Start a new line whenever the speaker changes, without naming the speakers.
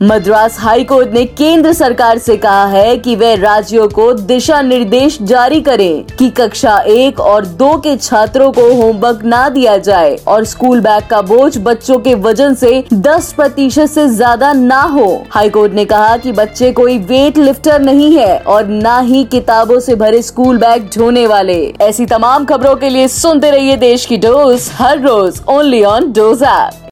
Madras high court ने केंद्र सरकार से कहा है कि वे राज्यों को दिशा निर्देश जारी करें कि कक्षा एक और दो के छात्रों को होमवर्क ना दिया जाए और स्कूल बैग का बोझ बच्चों के वज़न से 10 प्रतिशत से ज़्यादा ना हो। हाई कोर्ट ने कहा कि बच्चे कोई वेट लिफ्टर नहीं है और न ही किताबों से भरे स्कूल बैग ढोने वाले। ऐसी तमाम खबरों के लिए सुनते रहिए देश की डोज हर रोज ओनली ऑन डोज ऐप।